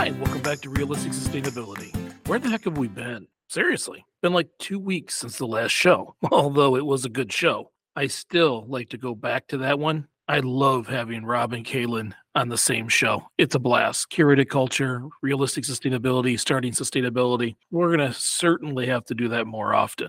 Hi, and welcome back to Realistic Sustainability. Where the heck have we been? Seriously, been like two weeks since the last show, although it was a good show. I still like to go back to that one. I love having Rob and Kaylin on the same show. It's a blast. Curated culture, realistic sustainability, starting sustainability. We're going to certainly have to do that more often.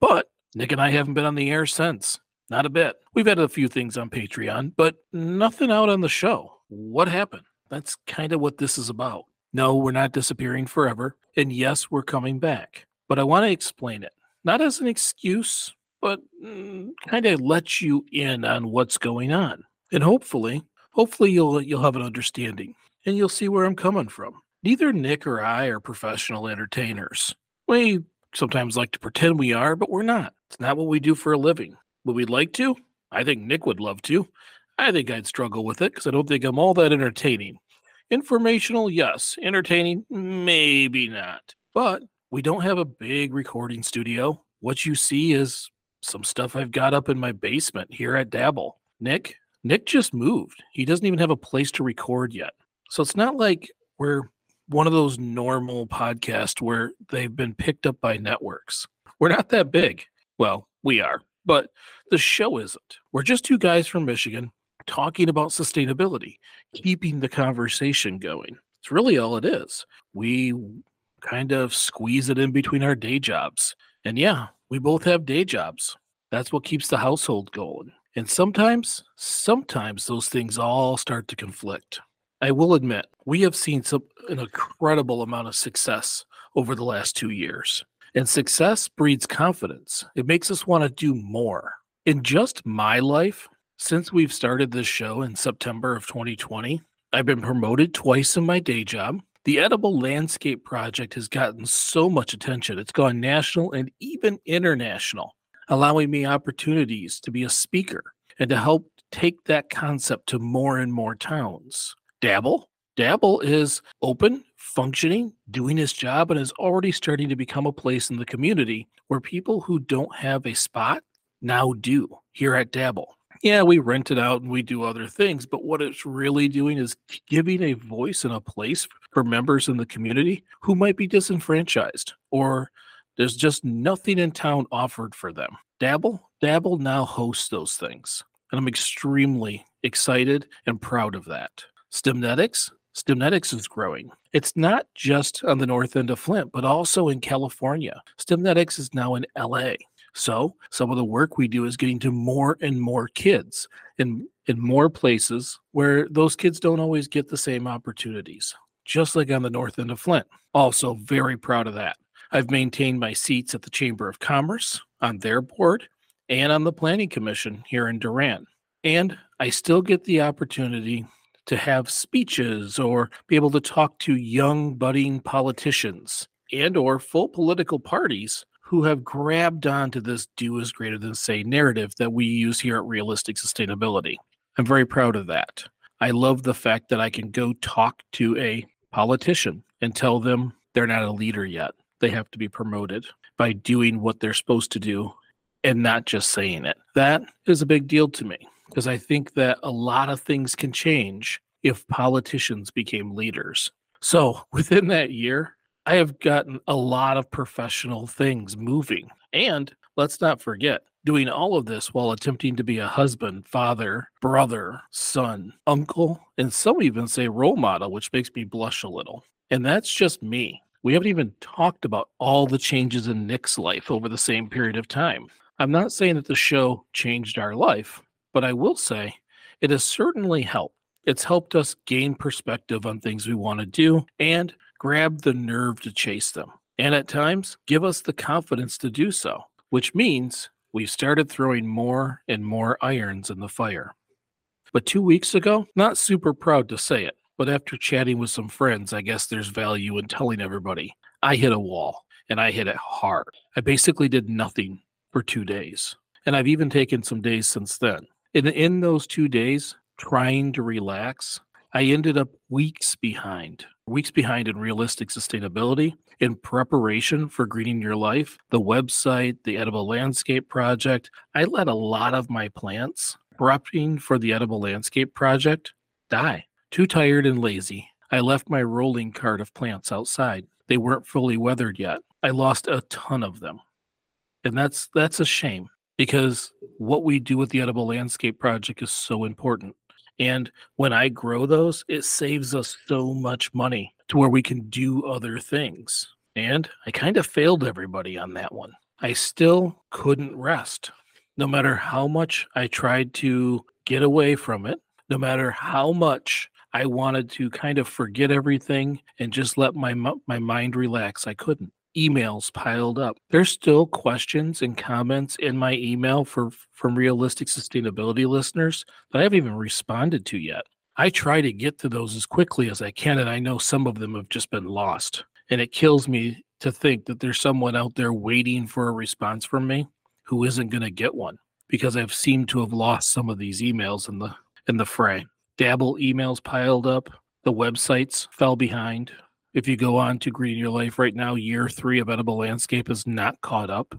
But Nick and I haven't been on the air since. Not a bit. We've had a few things on Patreon, but nothing out on the show. What happened? That's kind of what this is about. No, we're not disappearing forever. And yes, we're coming back. But I want to explain it, not as an excuse, but mm, kind of let you in on what's going on. And hopefully, hopefully you'll you'll have an understanding and you'll see where I'm coming from. Neither Nick or I are professional entertainers. We sometimes like to pretend we are, but we're not. It's not what we do for a living. Would we like to? I think Nick would love to. I think I'd struggle with it because I don't think I'm all that entertaining. Informational, yes. Entertaining, maybe not. But we don't have a big recording studio. What you see is some stuff I've got up in my basement here at Dabble. Nick, Nick just moved. He doesn't even have a place to record yet. So it's not like we're one of those normal podcasts where they've been picked up by networks. We're not that big. Well, we are, but the show isn't. We're just two guys from Michigan talking about sustainability, keeping the conversation going. It's really all it is. We kind of squeeze it in between our day jobs. And yeah, we both have day jobs. That's what keeps the household going. And sometimes, sometimes those things all start to conflict. I will admit, we have seen some an incredible amount of success over the last two years. And success breeds confidence. It makes us want to do more. In just my life, since we've started this show in September of 2020, I've been promoted twice in my day job. The Edible Landscape Project has gotten so much attention. It's gone national and even international, allowing me opportunities to be a speaker and to help take that concept to more and more towns. Dabble. Dabble is open, functioning, doing his job, and is already starting to become a place in the community where people who don't have a spot now do here at Dabble yeah, we rent it out and we do other things, but what it's really doing is giving a voice and a place for members in the community who might be disenfranchised or there's just nothing in town offered for them. Dabble, Dabble now hosts those things, and I'm extremely excited and proud of that. Stemnetics, Stemnetics is growing. It's not just on the north end of Flint, but also in California. Stemnetics is now in LA. So some of the work we do is getting to more and more kids in in more places where those kids don't always get the same opportunities, just like on the north end of Flint. Also, very proud of that. I've maintained my seats at the Chamber of Commerce, on their board, and on the Planning Commission here in Durand. And I still get the opportunity to have speeches or be able to talk to young budding politicians and or full political parties who have grabbed onto this do is greater than say narrative that we use here at Realistic Sustainability. I'm very proud of that. I love the fact that I can go talk to a politician and tell them they're not a leader yet. They have to be promoted by doing what they're supposed to do and not just saying it. That is a big deal to me because I think that a lot of things can change if politicians became leaders. So within that year, I have gotten a lot of professional things moving. And let's not forget, doing all of this while attempting to be a husband, father, brother, son, uncle, and some even say role model, which makes me blush a little. And that's just me. We haven't even talked about all the changes in Nick's life over the same period of time. I'm not saying that the show changed our life, but I will say it has certainly helped. It's helped us gain perspective on things we want to do and grab the nerve to chase them, and at times give us the confidence to do so, which means we've started throwing more and more irons in the fire. But two weeks ago, not super proud to say it, but after chatting with some friends, I guess there's value in telling everybody I hit a wall and I hit it hard. I basically did nothing for two days. And I've even taken some days since then. And in those two days, trying to relax, I ended up weeks behind weeks behind in realistic sustainability in preparation for greening your life the website the edible landscape project i let a lot of my plants prepping for the edible landscape project die too tired and lazy I left my rolling cart of plants outside. They weren't fully weathered yet. I lost a ton of them. And that's that's a shame because what we do with the edible landscape project is so important. And when I grow those, it saves us so much money to where we can do other things. And I kind of failed everybody on that one. I still couldn't rest. No matter how much I tried to get away from it, no matter how much I wanted to kind of forget everything and just let my my mind relax, I couldn't. Emails piled up. There's still questions and comments in my email for from realistic sustainability listeners that I haven't even responded to yet. I try to get to those as quickly as I can, and I know some of them have just been lost. And it kills me to think that there's someone out there waiting for a response from me who isn't going to get one because I've seemed to have lost some of these emails in the in the fray. Dabble emails piled up, the websites fell behind. If you go on to Green Your Life right now, year three of Edible Landscape is not caught up.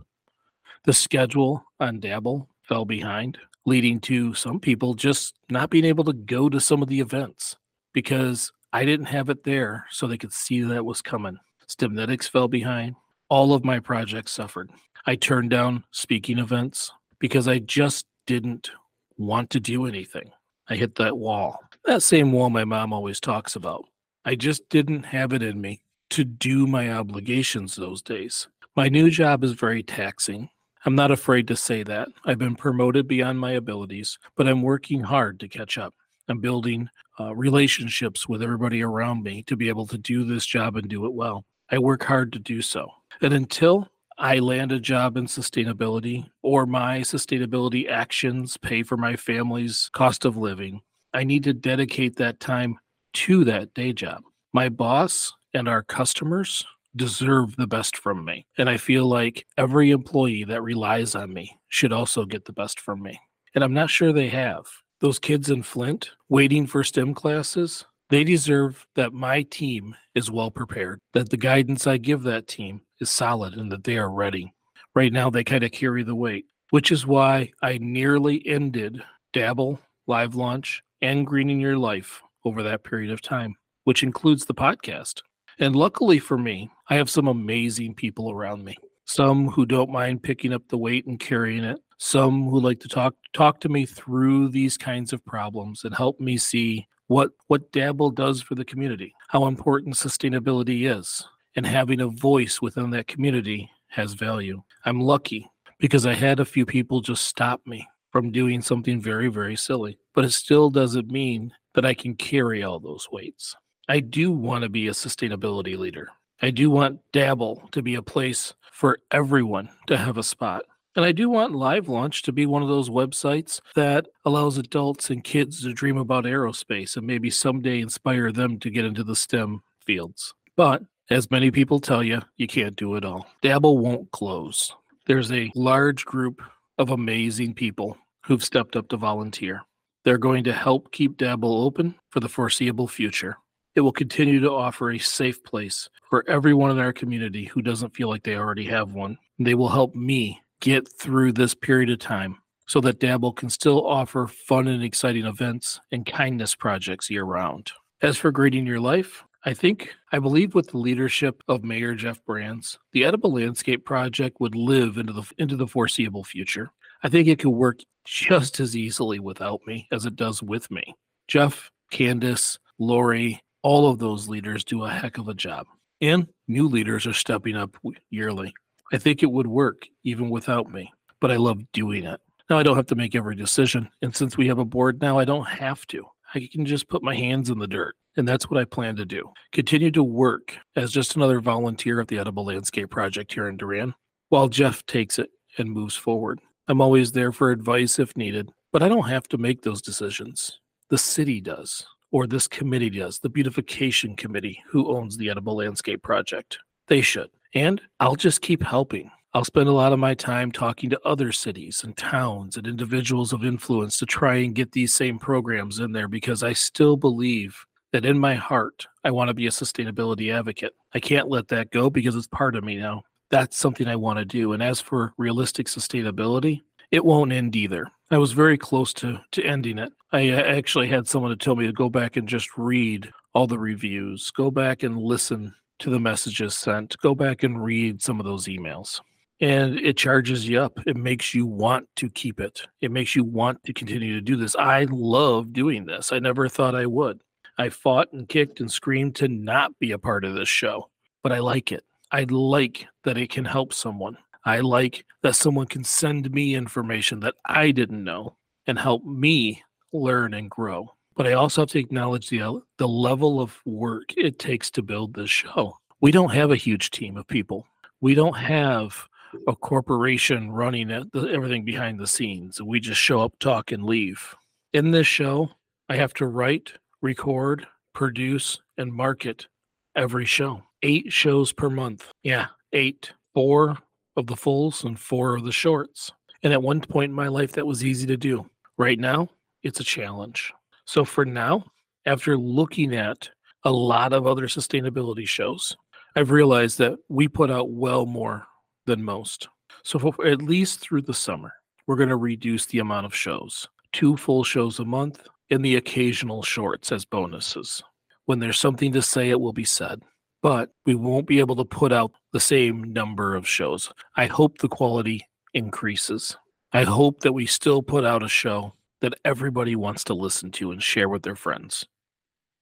The schedule on Dabble fell behind, leading to some people just not being able to go to some of the events because I didn't have it there so they could see that was coming. Stemnetics fell behind. All of my projects suffered. I turned down speaking events because I just didn't want to do anything. I hit that wall, that same wall my mom always talks about. I just didn't have it in me to do my obligations those days. My new job is very taxing. I'm not afraid to say that. I've been promoted beyond my abilities, but I'm working hard to catch up. I'm building uh, relationships with everybody around me to be able to do this job and do it well. I work hard to do so. And until I land a job in sustainability or my sustainability actions pay for my family's cost of living, I need to dedicate that time to that day job. My boss and our customers deserve the best from me. And I feel like every employee that relies on me should also get the best from me. And I'm not sure they have. Those kids in Flint waiting for STEM classes, they deserve that my team is well prepared, that the guidance I give that team is solid, and that they are ready. Right now, they kind of carry the weight, which is why I nearly ended Dabble, Live Launch, and Greening Your Life over that period of time, which includes the podcast. And luckily for me, I have some amazing people around me. Some who don't mind picking up the weight and carrying it. Some who like to talk talk to me through these kinds of problems and help me see what what Dabble does for the community, how important sustainability is, and having a voice within that community has value. I'm lucky because I had a few people just stop me from doing something very, very silly, but it still doesn't mean that I can carry all those weights. I do want to be a sustainability leader. I do want Dabble to be a place for everyone to have a spot. And I do want Live Launch to be one of those websites that allows adults and kids to dream about aerospace and maybe someday inspire them to get into the STEM fields. But as many people tell you, you can't do it all. Dabble won't close. There's a large group of amazing people who've stepped up to volunteer. They're going to help keep Dabble open for the foreseeable future. It will continue to offer a safe place for everyone in our community who doesn't feel like they already have one. They will help me get through this period of time so that Dabble can still offer fun and exciting events and kindness projects year round. As for Greening Your Life, I think, I believe with the leadership of Mayor Jeff Brands, the Edible Landscape Project would live into the into the foreseeable future. I think it could work just as easily without me as it does with me. Jeff, Candace, Lori, all of those leaders do a heck of a job. And new leaders are stepping up yearly. I think it would work even without me, but I love doing it. Now I don't have to make every decision. And since we have a board now, I don't have to. I can just put my hands in the dirt. And that's what I plan to do. Continue to work as just another volunteer at the Edible Landscape Project here in Durand while Jeff takes it and moves forward. I'm always there for advice if needed, but I don't have to make those decisions. The city does, or this committee does, the beautification committee who owns the Edible Landscape Project. They should. And I'll just keep helping. I'll spend a lot of my time talking to other cities and towns and individuals of influence to try and get these same programs in there because I still believe that in my heart, I want to be a sustainability advocate. I can't let that go because it's part of me now. That's something I want to do. And as for realistic sustainability, it won't end either. I was very close to to ending it. I uh, actually had someone to tell me to go back and just read all the reviews, go back and listen to the messages sent, go back and read some of those emails. And it charges you up. It makes you want to keep it. It makes you want to continue to do this. I love doing this. I never thought I would. I fought and kicked and screamed to not be a part of this show, but I like it. I like that it can help someone. I like that someone can send me information that I didn't know and help me learn and grow. But I also have to acknowledge the uh, the level of work it takes to build this show. We don't have a huge team of people. We don't have a corporation running everything behind the scenes. We just show up, talk, and leave. In this show, I have to write, record, produce, and market every show. Eight shows per month. Yeah, eight. Four of the fulls and four of the shorts. And at one point in my life, that was easy to do. Right now, it's a challenge. So for now, after looking at a lot of other sustainability shows, I've realized that we put out well more than most. So for at least through the summer, we're going to reduce the amount of shows. Two full shows a month and the occasional shorts as bonuses. When there's something to say, it will be said but we won't be able to put out the same number of shows. I hope the quality increases. I hope that we still put out a show that everybody wants to listen to and share with their friends.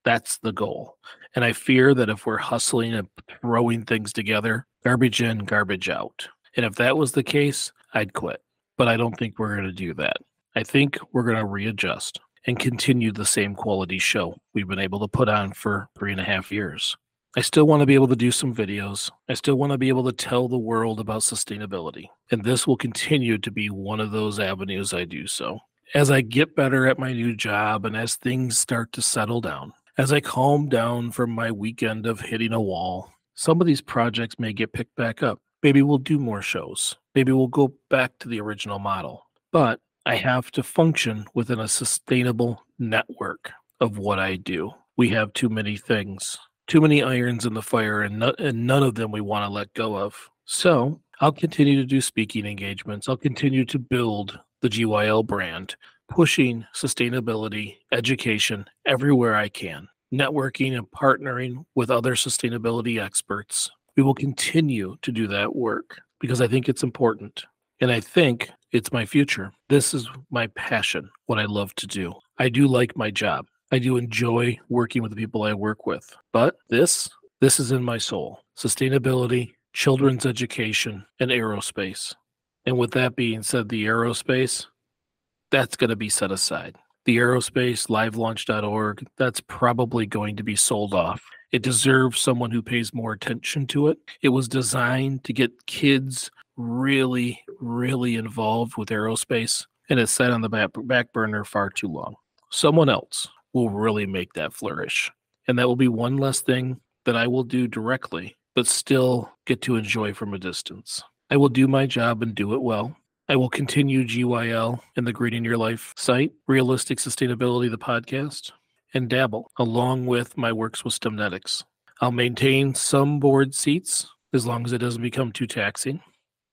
That's the goal. And I fear that if we're hustling and throwing things together, garbage in, garbage out. And if that was the case, I'd quit. But I don't think we're going to do that. I think we're going to readjust and continue the same quality show we've been able to put on for three and a half years. I still want to be able to do some videos. I still want to be able to tell the world about sustainability. And this will continue to be one of those avenues I do so. As I get better at my new job and as things start to settle down, as I calm down from my weekend of hitting a wall, some of these projects may get picked back up. Maybe we'll do more shows. Maybe we'll go back to the original model. But I have to function within a sustainable network of what I do. We have too many things too many irons in the fire, and, no, and none of them we want to let go of. So I'll continue to do speaking engagements. I'll continue to build the GYL brand, pushing sustainability, education everywhere I can, networking and partnering with other sustainability experts. We will continue to do that work because I think it's important. And I think it's my future. This is my passion, what I love to do. I do like my job. I do enjoy working with the people I work with. But this, this is in my soul sustainability, children's education, and aerospace. And with that being said, the aerospace, that's going to be set aside. The aerospace, livelaunch.org, that's probably going to be sold off. It deserves someone who pays more attention to it. It was designed to get kids really, really involved with aerospace, and it's sat on the back, back burner far too long. Someone else will really make that flourish. And that will be one less thing that I will do directly, but still get to enjoy from a distance. I will do my job and do it well. I will continue GYL and the Greening Your Life site, Realistic Sustainability, the podcast, and dabble along with my works with Stemnetics. I'll maintain some board seats as long as it doesn't become too taxing.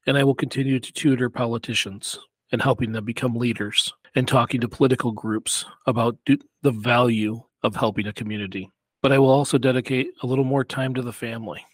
And I will continue to tutor politicians and helping them become leaders and talking to political groups about do, the value of helping a community. But I will also dedicate a little more time to the family,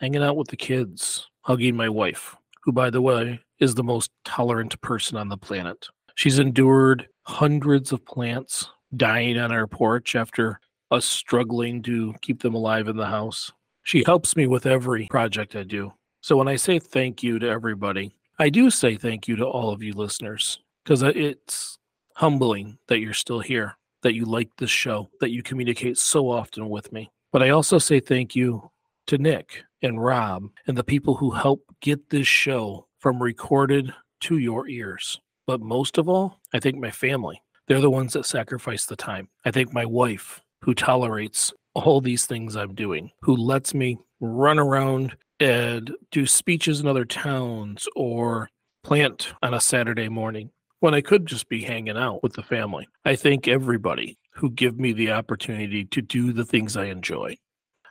hanging out with the kids, hugging my wife, who, by the way, is the most tolerant person on the planet. She's endured hundreds of plants dying on our porch after us struggling to keep them alive in the house. She helps me with every project I do. So when I say thank you to everybody, I do say thank you to all of you listeners because it's humbling that you're still here, that you like this show, that you communicate so often with me. But I also say thank you to Nick and Rob and the people who help get this show from recorded to your ears. But most of all, I thank my family. They're the ones that sacrifice the time. I thank my wife, who tolerates all these things I'm doing, who lets me run around and do speeches in other towns or plant on a Saturday morning when I could just be hanging out with the family. I thank everybody who give me the opportunity to do the things I enjoy.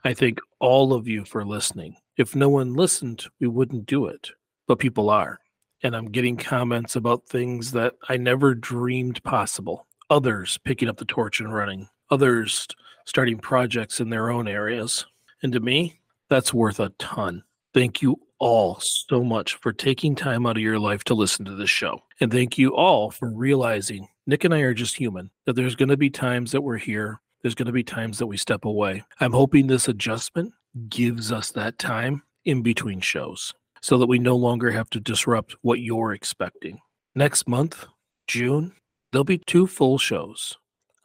I thank all of you for listening. If no one listened, we wouldn't do it, but people are. And I'm getting comments about things that I never dreamed possible others picking up the torch and running, others starting projects in their own areas. And to me, that's worth a ton. Thank you all so much for taking time out of your life to listen to this show. And thank you all for realizing Nick and I are just human, that there's going to be times that we're here, there's going to be times that we step away. I'm hoping this adjustment gives us that time in between shows so that we no longer have to disrupt what you're expecting. Next month, June, there'll be two full shows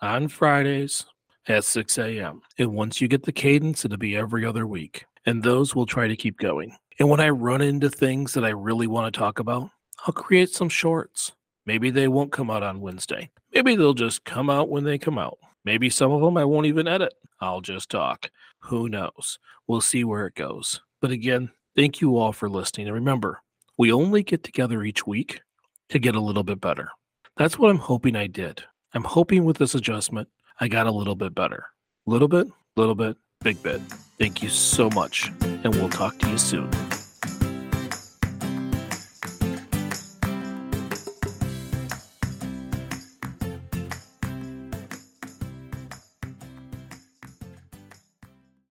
on Fridays at 6 a.m. And once you get the cadence, it'll be every other week. And those we'll try to keep going. And when I run into things that I really want to talk about, I'll create some shorts. Maybe they won't come out on Wednesday. Maybe they'll just come out when they come out. Maybe some of them I won't even edit. I'll just talk. Who knows? We'll see where it goes. But again, thank you all for listening. And remember, we only get together each week to get a little bit better. That's what I'm hoping I did. I'm hoping with this adjustment, I got a little bit better. Little bit, little bit, big bit. Thank you so much, and we'll talk to you soon.